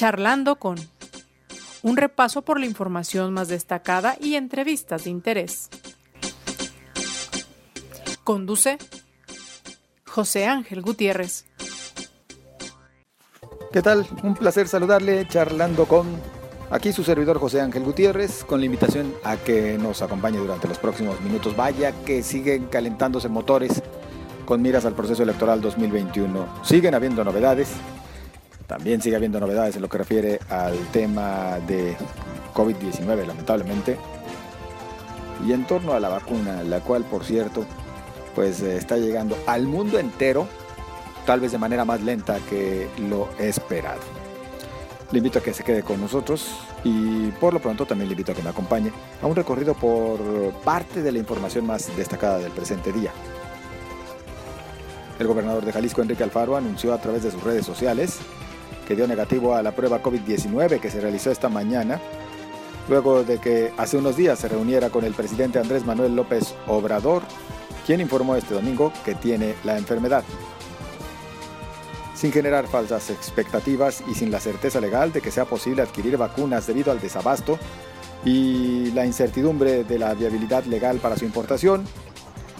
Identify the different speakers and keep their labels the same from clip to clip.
Speaker 1: Charlando con un repaso por la información más destacada y entrevistas de interés. Conduce José Ángel Gutiérrez.
Speaker 2: ¿Qué tal? Un placer saludarle charlando con aquí su servidor José Ángel Gutiérrez con la invitación a que nos acompañe durante los próximos minutos. Vaya que siguen calentándose motores con miras al proceso electoral 2021. Siguen habiendo novedades. También sigue habiendo novedades en lo que refiere al tema de COVID-19, lamentablemente. Y en torno a la vacuna, la cual, por cierto, pues eh, está llegando al mundo entero, tal vez de manera más lenta que lo esperado. Le invito a que se quede con nosotros y por lo pronto también le invito a que me acompañe a un recorrido por parte de la información más destacada del presente día. El gobernador de Jalisco, Enrique Alfaro, anunció a través de sus redes sociales que dio negativo a la prueba COVID-19 que se realizó esta mañana, luego de que hace unos días se reuniera con el presidente Andrés Manuel López Obrador, quien informó este domingo que tiene la enfermedad. Sin generar falsas expectativas y sin la certeza legal de que sea posible adquirir vacunas debido al desabasto y la incertidumbre de la viabilidad legal para su importación,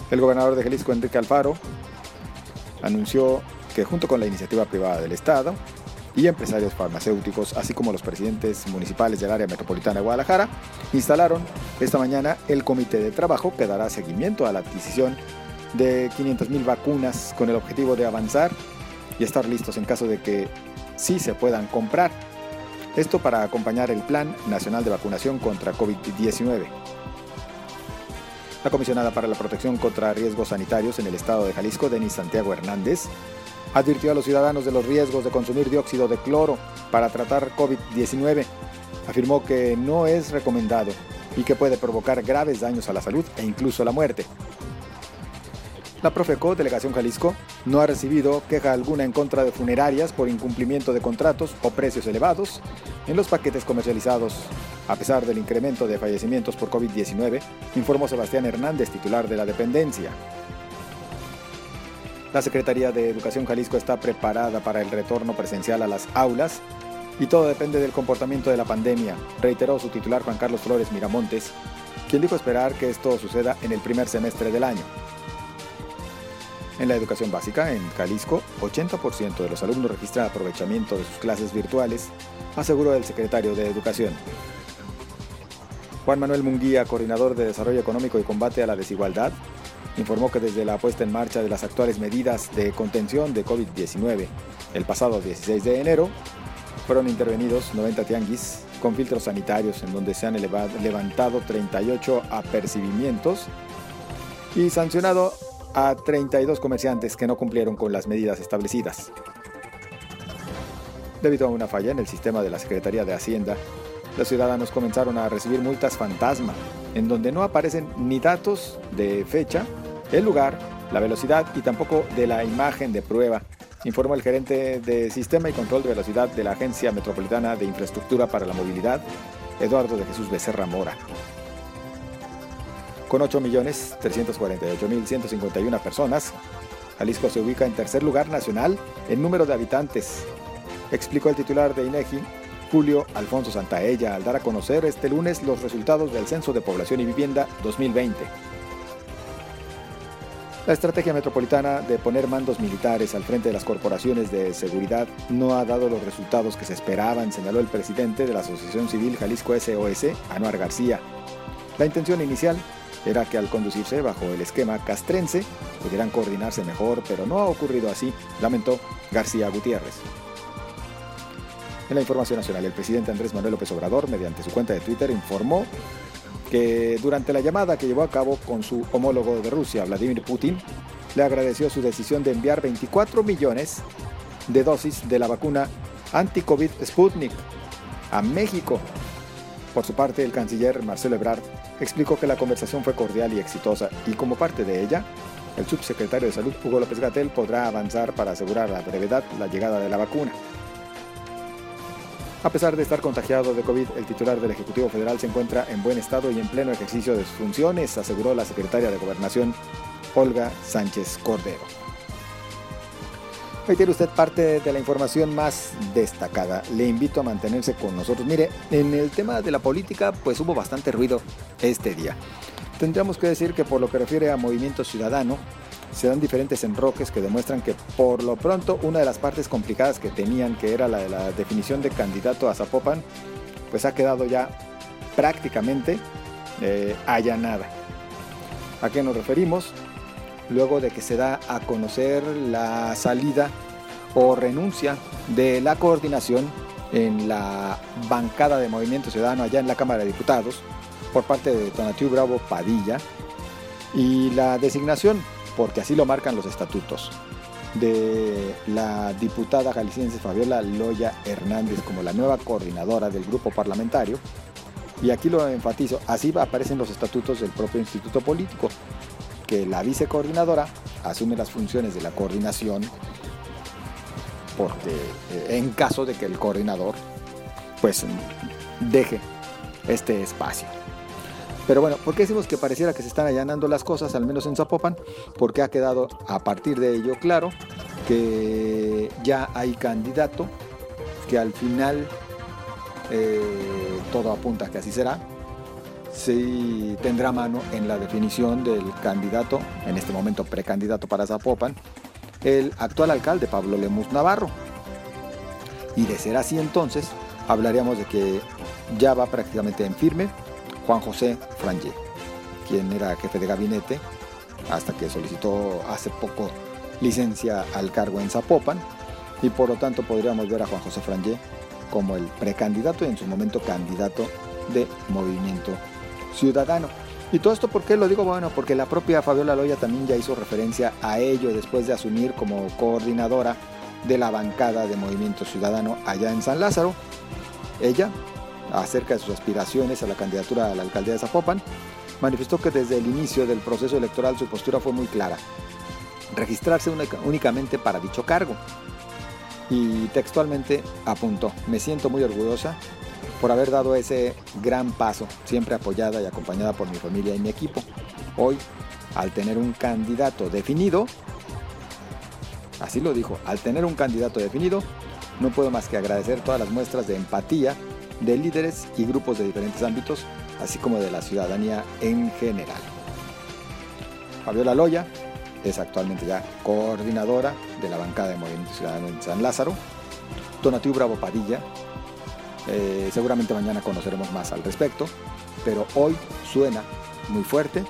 Speaker 2: el gobernador de Jalisco, Enrique Alfaro, anunció que junto con la iniciativa privada del Estado y empresarios farmacéuticos, así como los presidentes municipales del área metropolitana de Guadalajara, instalaron esta mañana el comité de trabajo que dará seguimiento a la adquisición de 500.000 vacunas con el objetivo de avanzar y estar listos en caso de que sí se puedan comprar. Esto para acompañar el Plan Nacional de Vacunación contra COVID-19. La comisionada para la protección contra riesgos sanitarios en el estado de Jalisco, Denis Santiago Hernández, advirtió a los ciudadanos de los riesgos de consumir dióxido de cloro para tratar COVID-19. Afirmó que no es recomendado y que puede provocar graves daños a la salud e incluso la muerte. La Profeco, Delegación Jalisco, no ha recibido queja alguna en contra de funerarias por incumplimiento de contratos o precios elevados en los paquetes comercializados. A pesar del incremento de fallecimientos por COVID-19, informó Sebastián Hernández, titular de la dependencia. La Secretaría de Educación Jalisco está preparada para el retorno presencial a las aulas y todo depende del comportamiento de la pandemia, reiteró su titular Juan Carlos Flores Miramontes, quien dijo esperar que esto suceda en el primer semestre del año. En la educación básica, en Jalisco, 80% de los alumnos registran aprovechamiento de sus clases virtuales, aseguró el secretario de Educación. Juan Manuel Munguía, coordinador de Desarrollo Económico y Combate a la Desigualdad, informó que desde la puesta en marcha de las actuales medidas de contención de COVID-19 el pasado 16 de enero, fueron intervenidos 90 tianguis con filtros sanitarios en donde se han levantado 38 apercibimientos y sancionado a 32 comerciantes que no cumplieron con las medidas establecidas. Debido a una falla en el sistema de la Secretaría de Hacienda, los ciudadanos comenzaron a recibir multas fantasma, en donde no aparecen ni datos de fecha, el lugar, la velocidad y tampoco de la imagen de prueba, informó el gerente de Sistema y Control de Velocidad de la Agencia Metropolitana de Infraestructura para la Movilidad, Eduardo de Jesús Becerra Mora. Con 8.348.151 personas, Jalisco se ubica en tercer lugar nacional en número de habitantes, explicó el titular de INEGI, Julio Alfonso Santaella, al dar a conocer este lunes los resultados del Censo de Población y Vivienda 2020. La estrategia metropolitana de poner mandos militares al frente de las corporaciones de seguridad no ha dado los resultados que se esperaban, señaló el presidente de la Asociación Civil Jalisco SOS, Anuar García. La intención inicial era que al conducirse bajo el esquema castrense pudieran coordinarse mejor, pero no ha ocurrido así, lamentó García Gutiérrez. En la información nacional, el presidente Andrés Manuel López Obrador, mediante su cuenta de Twitter, informó que durante la llamada que llevó a cabo con su homólogo de Rusia, Vladimir Putin, le agradeció su decisión de enviar 24 millones de dosis de la vacuna anti-COVID Sputnik a México. Por su parte, el canciller Marcelo Ebrard explicó que la conversación fue cordial y exitosa y como parte de ella, el subsecretario de Salud Hugo López Gatel podrá avanzar para asegurar a brevedad la llegada de la vacuna. A pesar de estar contagiado de COVID, el titular del Ejecutivo Federal se encuentra en buen estado y en pleno ejercicio de sus funciones, aseguró la secretaria de Gobernación, Olga Sánchez Cordero. Hoy tiene usted parte de la información más destacada. Le invito a mantenerse con nosotros. Mire, en el tema de la política, pues hubo bastante ruido este día. Tendríamos que decir que por lo que refiere a Movimiento Ciudadano, se dan diferentes enroques que demuestran que por lo pronto una de las partes complicadas que tenían, que era la de la definición de candidato a Zapopan, pues ha quedado ya prácticamente eh, allanada. ¿A qué nos referimos? Luego de que se da a conocer la salida o renuncia de la coordinación en la bancada de Movimiento Ciudadano allá en la Cámara de Diputados por parte de Tonatiu Bravo Padilla y la designación porque así lo marcan los estatutos, de la diputada jalisciense Fabiola Loya Hernández como la nueva coordinadora del grupo parlamentario. Y aquí lo enfatizo, así aparecen los estatutos del propio instituto político, que la vicecoordinadora asume las funciones de la coordinación porque eh, en caso de que el coordinador pues deje este espacio. Pero bueno, ¿por qué decimos que pareciera que se están allanando las cosas, al menos en Zapopan? Porque ha quedado a partir de ello claro que ya hay candidato, que al final eh, todo apunta que así será, sí tendrá mano en la definición del candidato, en este momento precandidato para Zapopan, el actual alcalde Pablo Lemus Navarro. Y de ser así entonces, hablaríamos de que ya va prácticamente en firme Juan José Frangé, quien era jefe de gabinete hasta que solicitó hace poco licencia al cargo en Zapopan y por lo tanto podríamos ver a Juan José Frangé como el precandidato y en su momento candidato de Movimiento Ciudadano. ¿Y todo esto por qué lo digo? Bueno, porque la propia Fabiola Loya también ya hizo referencia a ello después de asumir como coordinadora de la bancada de Movimiento Ciudadano allá en San Lázaro. Ella acerca de sus aspiraciones a la candidatura a la alcaldía de Zapopan, manifestó que desde el inicio del proceso electoral su postura fue muy clara, registrarse únicamente para dicho cargo. Y textualmente apuntó, me siento muy orgullosa por haber dado ese gran paso, siempre apoyada y acompañada por mi familia y mi equipo. Hoy, al tener un candidato definido, así lo dijo, al tener un candidato definido, no puedo más que agradecer todas las muestras de empatía de líderes y grupos de diferentes ámbitos, así como de la ciudadanía en general. Fabiola Loya es actualmente ya coordinadora de la bancada de Movimiento Ciudadano en San Lázaro. Donatiu Bravo Padilla, eh, seguramente mañana conoceremos más al respecto, pero hoy suena muy fuerte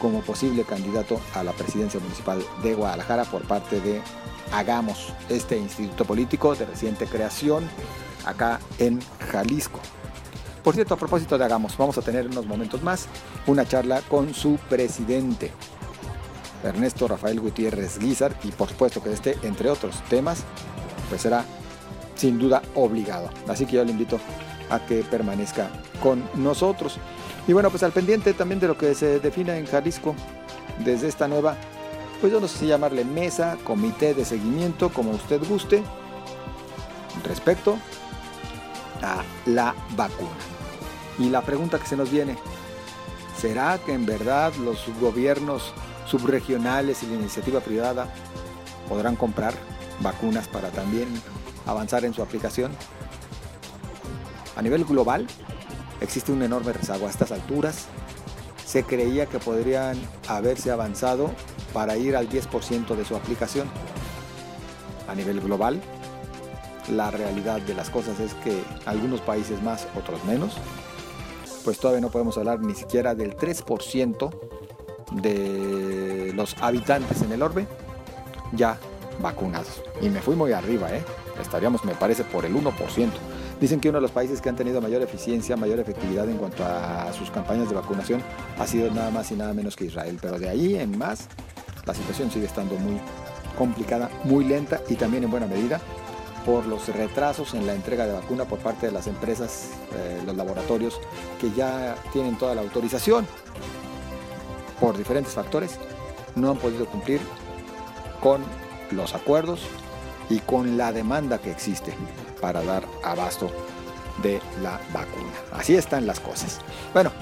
Speaker 2: como posible candidato a la presidencia municipal de Guadalajara por parte de Hagamos, este instituto político de reciente creación acá en Jalisco. Por cierto, a propósito de Hagamos, vamos a tener unos momentos más una charla con su presidente, Ernesto Rafael Gutiérrez Guizar, y por supuesto que este, entre otros temas, pues será sin duda obligado. Así que yo le invito a que permanezca con nosotros. Y bueno, pues al pendiente también de lo que se defina en Jalisco desde esta nueva, pues yo no sé si llamarle mesa, comité de seguimiento, como usted guste, respecto a la vacuna. Y la pregunta que se nos viene, ¿será que en verdad los gobiernos subregionales y la iniciativa privada podrán comprar vacunas para también avanzar en su aplicación? A nivel global existe un enorme rezago a estas alturas. Se creía que podrían haberse avanzado para ir al 10% de su aplicación. A nivel global, la realidad de las cosas es que algunos países más, otros menos, pues todavía no podemos hablar ni siquiera del 3% de los habitantes en el orbe ya vacunados. Y me fui muy arriba, ¿eh? estaríamos me parece por el 1%. Dicen que uno de los países que han tenido mayor eficiencia, mayor efectividad en cuanto a sus campañas de vacunación ha sido nada más y nada menos que Israel. Pero de ahí en más, la situación sigue estando muy complicada, muy lenta y también en buena medida por los retrasos en la entrega de vacuna por parte de las empresas, eh, los laboratorios que ya tienen toda la autorización por diferentes factores, no han podido cumplir con los acuerdos y con la demanda que existe para dar abasto de la vacuna. Así están las cosas. Bueno,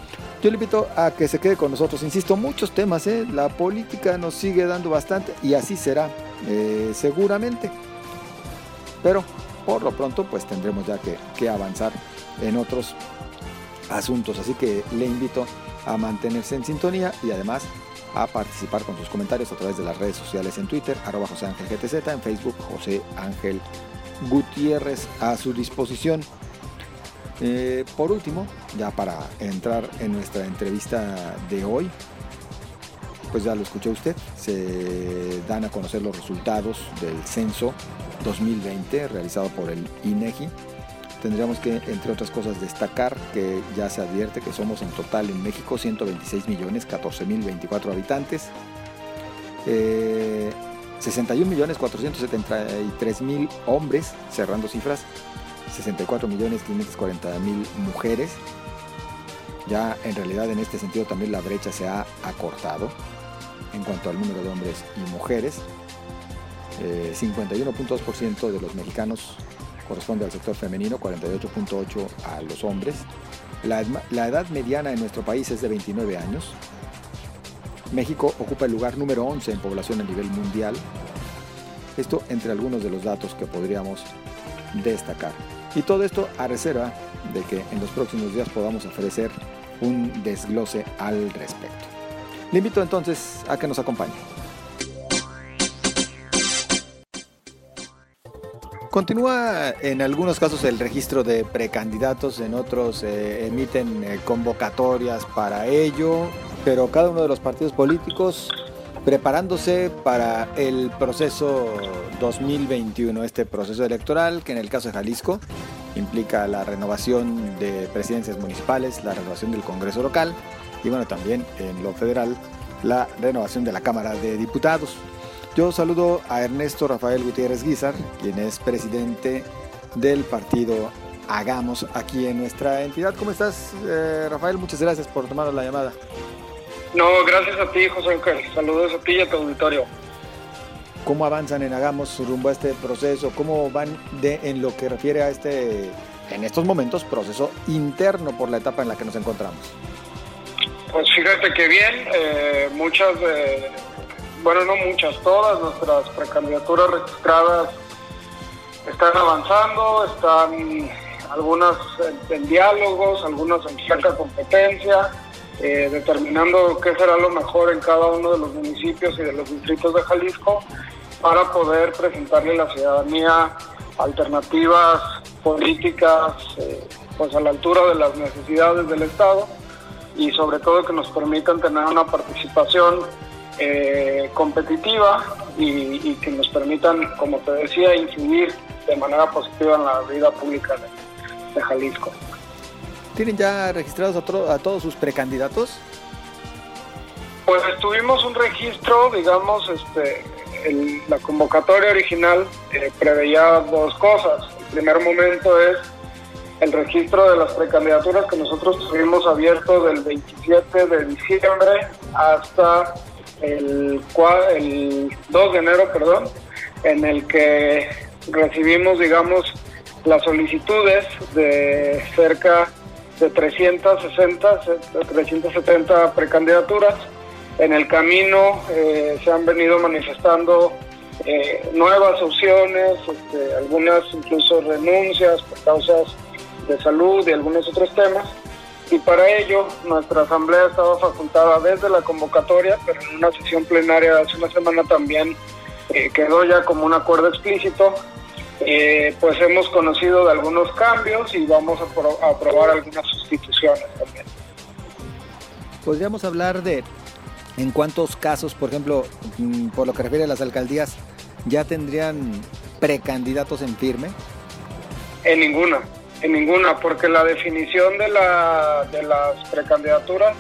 Speaker 2: yo le invito a que se quede con nosotros. Insisto, muchos temas, ¿eh? la política nos sigue dando bastante y así será eh, seguramente. Pero por lo pronto pues tendremos ya que, avanzar en otros asuntos. Así que le invito a mantenerse en sintonía y además a participar con sus comentarios a través de las redes sociales en Twitter, arroba José Ángel GTZ, en Facebook José Ángel Gutiérrez a su disposición. Eh, por último, ya para entrar en nuestra entrevista de hoy, pues ya lo escuchó usted, se dan a conocer los resultados del censo 2020 realizado por el INEGI. Tendríamos que, entre otras cosas, destacar que ya se advierte que somos en total en México 126 millones 14 mil 24 habitantes, 61 eh, millones 473 mil hombres, cerrando cifras, 64 millones 540 mil mujeres. Ya en realidad en este sentido también la brecha se ha acortado en cuanto al número de hombres y mujeres. 51.2% eh, de los mexicanos corresponde al sector femenino, 48.8% a los hombres. La, la, edad mediana en nuestro país es de 29 años. México ocupa el lugar número 11 en población a nivel mundial. Esto entre algunos de los datos que podríamos destacar. Y todo esto a reserva de que en los próximos días podamos ofrecer un desglose al respecto. Le invito entonces a que nos acompañe. Continúa en algunos casos el registro de precandidatos, en otros eh, emiten eh, convocatorias para ello, pero cada uno de los partidos políticos preparándose para el proceso 2021, este proceso electoral que en el caso de Jalisco implica la renovación de presidencias municipales, la renovación del Congreso local y bueno, también en lo federal la renovación de la Cámara de Diputados. Yo saludo a Ernesto Rafael Gutiérrez Guizar, quien es presidente del partido Hagamos aquí en nuestra entidad. ¿Cómo estás, eh, Rafael? Muchas gracias por tomar la llamada.
Speaker 3: No, gracias a ti, José Ángel. Saludos a ti y a tu auditorio.
Speaker 2: ¿Cómo avanzan en Hagamos rumbo a este proceso? ¿Cómo van de, en lo que refiere a este, en estos momentos, proceso interno por la etapa en la que nos encontramos?
Speaker 3: Pues fíjate que bien, eh, muchas de bueno, no muchas, todas nuestras precandidaturas registradas están avanzando, están algunas en, diálogos, algunas en cerca competencia, eh, determinando qué será lo mejor en cada uno de los municipios y de los distritos de Jalisco para poder presentarle a la ciudadanía alternativas políticas eh, pues a la altura de las necesidades del Estado y sobre todo que nos permitan tener una participación eh, competitiva y, que nos permitan, como te decía, incidir de manera positiva en la vida pública de, Jalisco.
Speaker 2: ¿Tienen ya registrados a, todos sus precandidatos?
Speaker 3: Pues tuvimos un registro, digamos, este, la convocatoria original eh, preveía dos cosas. El primer momento es el registro de las precandidaturas que nosotros tuvimos abierto del 27 de diciembre hasta el, el 2 de enero, perdón, en el que recibimos, digamos, las solicitudes de cerca de 360, 370 precandidaturas. En el camino eh, se han venido manifestando eh, nuevas opciones, este, algunas incluso renuncias por causas de salud y algunos otros temas y para ello nuestra asamblea estaba facultada desde la convocatoria, pero en una sesión plenaria hace una semana también eh, quedó ya como un acuerdo explícito. Eh, pues hemos conocido de algunos cambios y vamos a, aprobar algunas sustituciones también.
Speaker 2: Podríamos hablar de en cuántos casos, por ejemplo, mm, por lo que refiere a las alcaldías, ya tendrían precandidatos en firme.
Speaker 3: En ninguna. En ninguna, porque la definición de, la, de las precandidaturas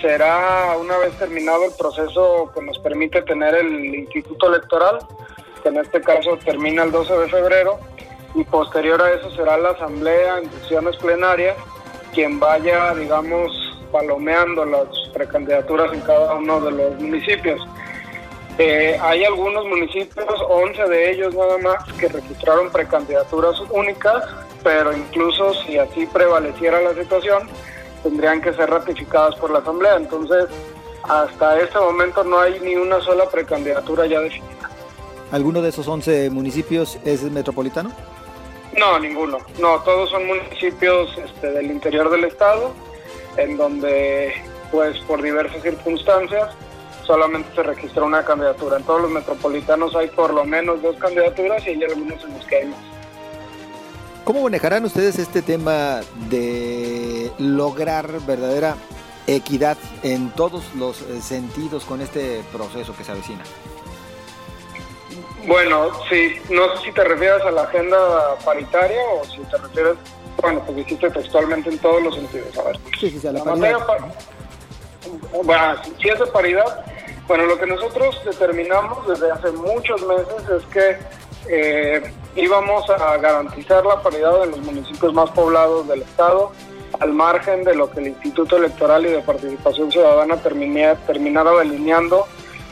Speaker 3: será una vez terminado el proceso que nos permite tener el Instituto Electoral, que en este caso termina el 12 de febrero, y posterior a eso será la Asamblea en sesiones plenarias quien vaya, digamos, palomeando las precandidaturas en cada uno de los municipios. Eh, hay algunos municipios, 11 de ellos nada más, que registraron precandidaturas únicas pero incluso si así prevaleciera la situación, tendrían que ser ratificadas por la Asamblea. Entonces, hasta este momento no hay ni una sola precandidatura ya definida.
Speaker 2: ¿Alguno de esos 11 municipios es metropolitano?
Speaker 3: No, ninguno. No, todos son municipios este, del interior del estado, en donde, pues, por diversas circunstancias, solamente se registra una candidatura. En todos los metropolitanos hay por lo menos dos candidaturas y hay algunos en los que hay más.
Speaker 2: ¿Cómo manejarán ustedes este tema de lograr verdadera equidad en todos los eh, sentidos con este proceso que se avecina?
Speaker 3: Bueno, sí, no sé si te refieres a la agenda paritaria o si te refieres, bueno, pues dijiste textualmente en todos los sentidos. A ver.
Speaker 2: Sí, sí, a la, paridad.
Speaker 3: bueno, si es de paridad, bueno, lo que nosotros determinamos desde hace muchos meses es que eh, íbamos a garantizar la paridad en los municipios más poblados del Estado, al margen de lo que el Instituto Electoral y de Participación Ciudadana terminara delineando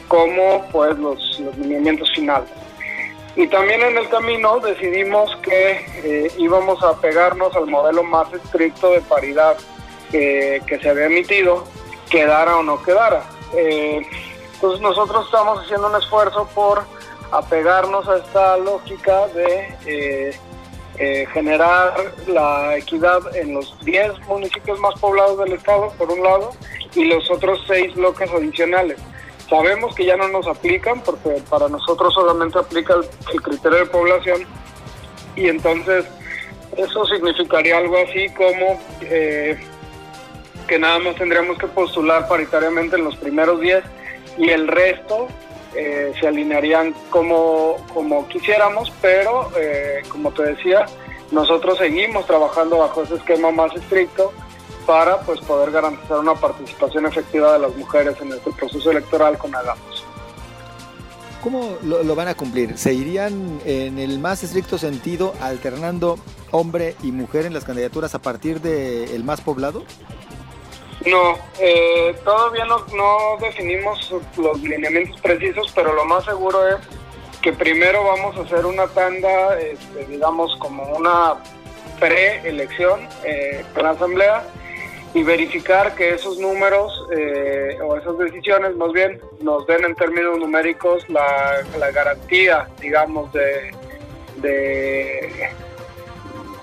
Speaker 3: como pues los, los lineamientos finales. Y también en el camino decidimos que eh, íbamos a pegarnos al modelo más estricto de paridad que se había emitido, quedara o no quedara. Eh, entonces nosotros estamos haciendo un esfuerzo por apegarnos a esta lógica de eh, generar la equidad en los 10 municipios más poblados del estado, por un lado, y los otros 6 bloques adicionales. Sabemos que ya no nos aplican porque para nosotros solamente aplica el, criterio de población y entonces eso significaría algo así como eh, que nada más tendríamos que postular paritariamente en los primeros 10 y el resto eh, se alinearían como, como quisiéramos, pero eh, como te decía, nosotros seguimos trabajando bajo ese esquema más estricto para pues poder garantizar una participación efectiva de las mujeres en este proceso electoral con Hagamos.
Speaker 2: ¿Cómo lo, van a cumplir? ¿Se irían en el más estricto sentido alternando hombre y mujer en las candidaturas a partir del más poblado?
Speaker 3: No, eh, todavía no, no definimos los lineamientos precisos, pero lo más seguro es que primero vamos a hacer una tanda, este, digamos, como una preelección eh, con la asamblea y verificar que esos números eh, o esas decisiones más bien nos den en términos numéricos la, garantía, digamos, de,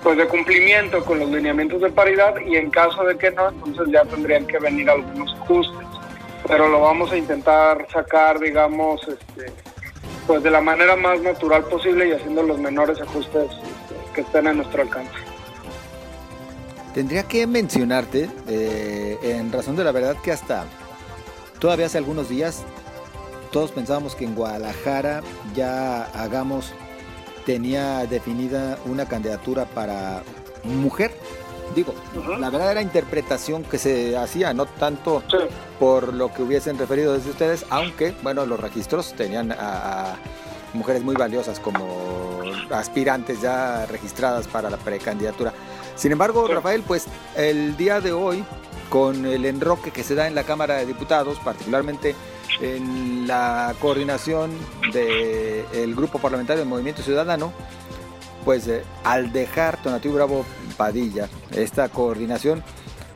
Speaker 3: pues de cumplimiento con los lineamientos de paridad y en caso de que no, entonces ya tendrían que venir algunos ajustes. Pero lo vamos a intentar sacar, digamos, este, pues de la manera más natural posible y haciendo los menores ajustes este, que estén a nuestro alcance.
Speaker 2: Tendría que mencionarte, eh, en razón de la verdad, que hasta todavía hace algunos días todos pensábamos que en Guadalajara ya hagamos, tenía definida una candidatura para mujer. Digo, la verdadera interpretación que se hacía, no tanto por lo que hubiesen referido desde ustedes, aunque, bueno, los registros tenían a mujeres muy valiosas como aspirantes ya registradas para la precandidatura. Sin embargo, Rafael, pues el día de hoy, con el enroque que se da en la Cámara de Diputados, particularmente en la coordinación del Grupo Parlamentario del Movimiento Ciudadano, pues eh, al dejar Tonatiuh Bravo Padilla esta coordinación,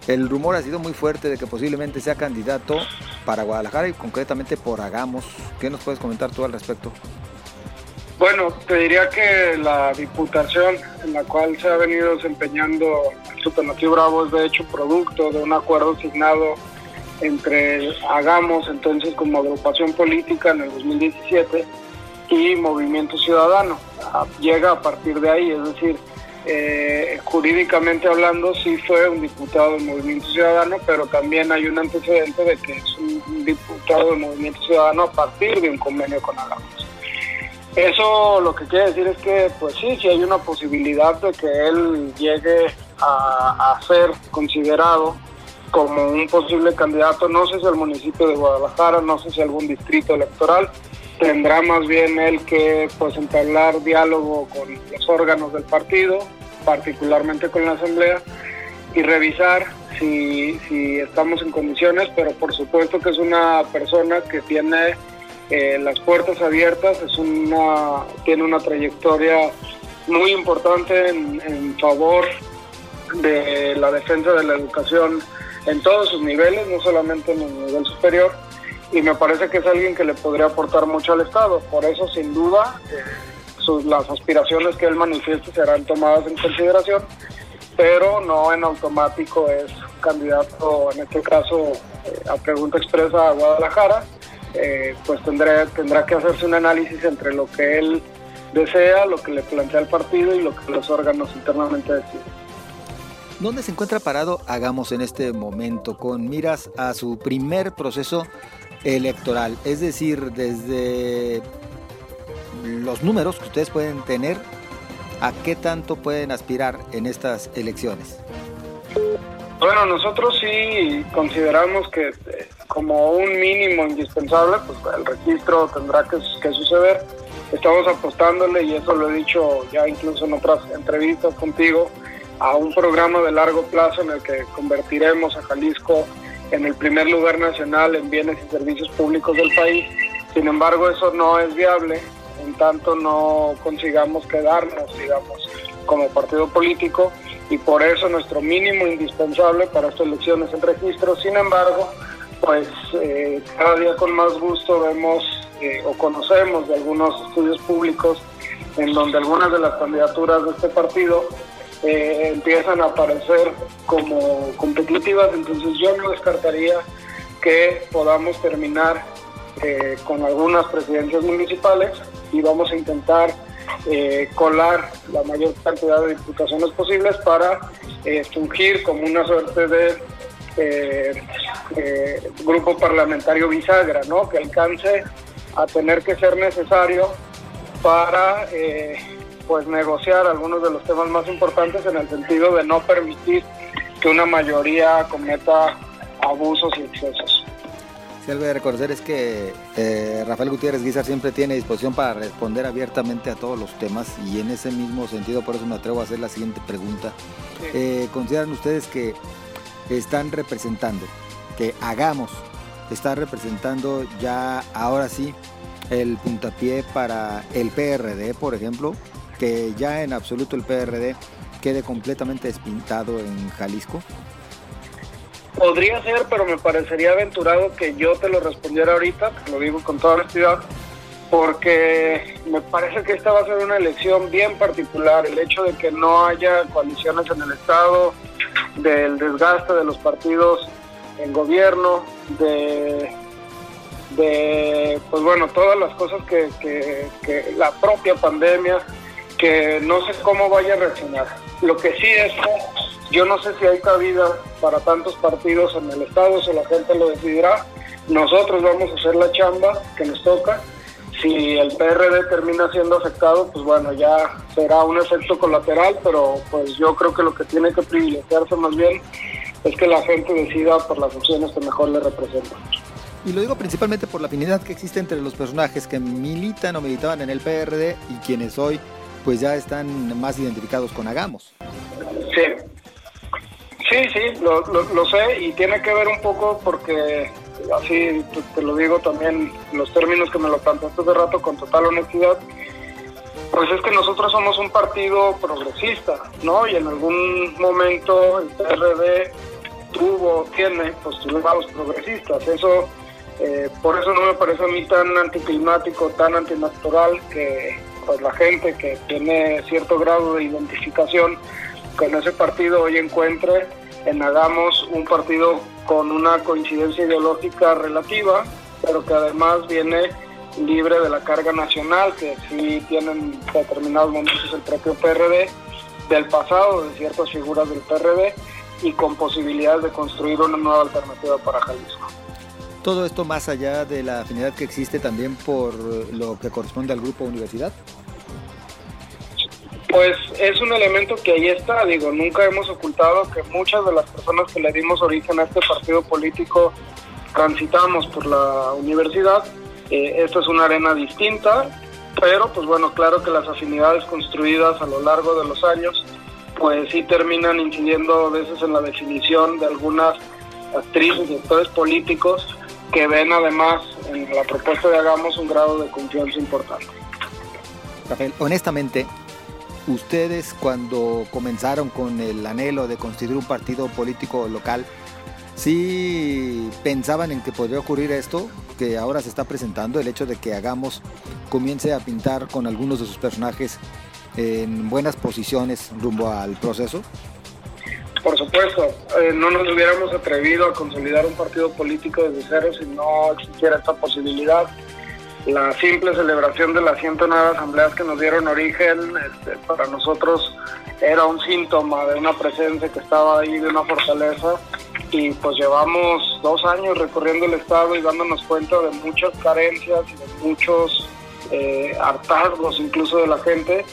Speaker 2: el rumor ha sido muy fuerte de que posiblemente sea candidato para Guadalajara y concretamente por Hagamos. ¿Qué nos puedes comentar tú al respecto?
Speaker 3: Bueno, te diría que la diputación en la cual se ha venido desempeñando el Bravo es de hecho producto de un acuerdo asignado entre Hagamos, entonces como agrupación política en el 2017, y Movimiento Ciudadano. Ah, llega a partir de ahí, es decir, eh, jurídicamente hablando sí fue un diputado del Movimiento Ciudadano, pero también hay un antecedente de que es un diputado del Movimiento Ciudadano a partir de un convenio con Hagamos. Eso lo que quiere decir es que, pues sí, sí hay una posibilidad de que él llegue a, ser considerado como un posible candidato, no sé si al municipio de Guadalajara, no sé si algún distrito electoral, tendrá más bien él que pues entablar diálogo con los órganos del partido, particularmente con la asamblea, y revisar si, si estamos en condiciones, pero por supuesto que es una persona que tiene eh, las puertas abiertas, es una, tiene una trayectoria muy importante en, favor de la defensa de la educación en todos sus niveles, no solamente en el nivel superior, y me parece que es alguien que le podría aportar mucho al Estado. Por eso, sin duda, eh, las aspiraciones que él manifieste serán tomadas en consideración, pero no en automático es candidato, en este caso, eh, a pregunta expresa a Guadalajara. Eh, pues tendrá, tendrá que hacerse un análisis entre lo que él desea, lo que le plantea el partido y lo que los órganos internamente deciden.
Speaker 2: ¿Dónde se encuentra parado Hagamos en este momento con miras a su primer proceso electoral? Es decir, desde los números que ustedes pueden tener, ¿a qué tanto pueden aspirar en estas elecciones?
Speaker 3: Bueno, nosotros sí consideramos que eh, como un mínimo indispensable, pues el registro tendrá que, suceder. Estamos apostándole, y eso lo he dicho ya incluso en otras entrevistas contigo, a un programa de largo plazo en el que convertiremos a Jalisco en el primer lugar nacional en bienes y servicios públicos del país. Sin embargo, eso no es viable en tanto no consigamos quedarnos, digamos, como partido político y por eso nuestro mínimo indispensable para estas elecciones es el registro. Sin embargo, pues eh, cada día con más gusto vemos eh, o conocemos de algunos estudios públicos en donde algunas de las candidaturas de este partido eh, empiezan a aparecer como competitivas, entonces yo no descartaría que podamos terminar eh, con algunas presidencias municipales y vamos a intentar eh, colar la mayor cantidad de diputaciones posibles para fungir como una suerte de grupo parlamentario bisagra, ¿no? que alcance a tener que ser necesario para pues negociar algunos de los temas más importantes en el sentido de no permitir que una mayoría cometa abusos y excesos.
Speaker 2: Si algo de reconocer es que eh, Rafael Gutiérrez Guizar siempre tiene disposición para responder abiertamente a todos los temas y en ese mismo sentido por eso me atrevo a hacer la siguiente pregunta. Eh, ¿Consideran ustedes que están representando, que hagamos, está representando ya ahora sí el puntapié para el PRD, por ejemplo? que ya en absoluto el PRD quede completamente despintado en Jalisco?
Speaker 3: Podría ser, pero me parecería aventurado que yo te lo respondiera ahorita, lo digo con toda honestidad, porque me parece que esta va a ser una elección bien particular. El hecho de que no haya coaliciones en el Estado, del desgaste de los partidos en gobierno, de, pues bueno, todas las cosas que, que la propia pandemia que no sé cómo vaya a reaccionar. Lo que sí es que yo no sé si hay cabida para tantos partidos en el Estado, si la gente lo decidirá. Nosotros vamos a hacer la chamba que nos toca. Si el PRD termina siendo afectado, pues bueno, ya será un efecto colateral, pero pues yo creo que lo que tiene que privilegiarse más bien es que la gente decida por las opciones que mejor le representan.
Speaker 2: Y lo digo principalmente por la afinidad que existe entre los personajes que militan o militaban en el PRD y quienes hoy pues ya están más identificados con Hagamos.
Speaker 3: Sí, sí, sí, lo, lo, sé y tiene que ver un poco porque así te, lo digo también los términos que me lo planteaste de rato con total honestidad, pues es que nosotros somos un partido progresista, ¿no? Y en algún momento el PRD tuvo, tiene postulados progresistas. Eso, eh, por eso no me parece a mí tan anticlimático, tan antinatural que pues la gente que tiene cierto grado de identificación con ese partido hoy encuentre en Hagamos un partido con una coincidencia ideológica relativa, pero que además viene libre de la carga nacional que sí tienen determinados momentos el propio PRD, del pasado de ciertas figuras del PRD y con posibilidades de construir una nueva alternativa para Jalisco.
Speaker 2: Todo esto más allá de la afinidad que existe también por lo que corresponde al grupo universidad.
Speaker 3: Pues es un elemento que ahí está, digo, nunca hemos ocultado que muchas de las personas que le dimos origen a este partido político transitamos por la universidad. Eh, esto es una arena distinta, pero pues bueno, claro que las afinidades construidas a lo largo de los años, pues sí terminan incidiendo a veces en la definición de algunas actrices y actores políticos que ven además en la propuesta de Hagamos un grado de confianza importante.
Speaker 2: Rafael, honestamente, ustedes cuando comenzaron con el anhelo de constituir un partido político local, ¿sí pensaban en que podría ocurrir esto? que ahora se está presentando, el hecho de que Hagamos comience a pintar con algunos de sus personajes en buenas posiciones rumbo al proceso?
Speaker 3: Por supuesto, eh, no nos hubiéramos atrevido a consolidar un partido político desde cero si no existiera esta posibilidad. La simple celebración de las 109 asambleas que nos dieron origen este, para nosotros era un síntoma de una presencia que estaba ahí, de una fortaleza y pues llevamos dos años recorriendo el estado y dándonos cuenta de muchas carencias y de muchos eh, hartazgos incluso de la gente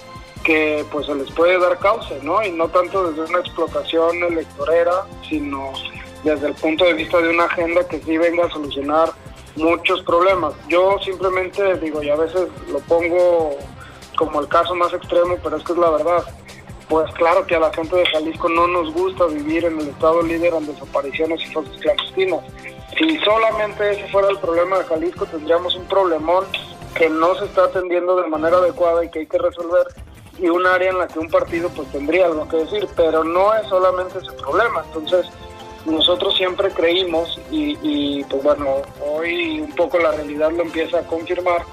Speaker 3: que pues se les puede dar causa, ¿no? Y no tanto desde una explotación electorera, sino desde el punto de vista de una agenda que sí venga a solucionar muchos problemas. Yo simplemente digo, y a veces lo pongo como el caso más extremo, pero es que es la verdad. Pues claro que a la gente de Jalisco no nos gusta vivir en el estado líder en desapariciones y fosas clandestinas. Si solamente ese fuera el problema de Jalisco, tendríamos un problemón que no se está atendiendo de manera adecuada y que hay que resolver y un área en la que un partido pues tendría algo que decir, pero no es solamente ese problema. Entonces, nosotros siempre creímos y, y pues bueno, hoy un poco la realidad lo empieza a confirmar,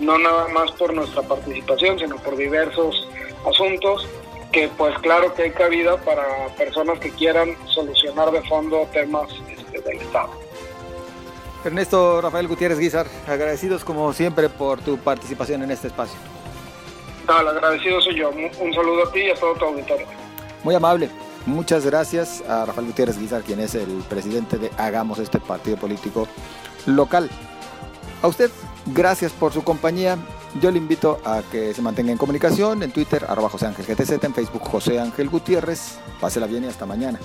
Speaker 3: no nada más por nuestra participación, sino por diversos asuntos que pues claro que hay cabida para personas que quieran solucionar de fondo temas este, del Estado.
Speaker 2: Ernesto Rafael Gutiérrez Guizar, agradecidos como siempre por tu participación en este espacio.
Speaker 3: El agradecido soy yo. Un saludo a ti y a todo tu auditorio.
Speaker 2: Muy amable. Muchas gracias a Rafael Gutiérrez Guizar, quien es el presidente de Hagamos este partido político local. A usted, gracias por su compañía. Yo le invito a que se mantenga en comunicación en Twitter, arroba José Ángel GTZ, en Facebook José Ángel Gutiérrez. Pásela bien y hasta mañana.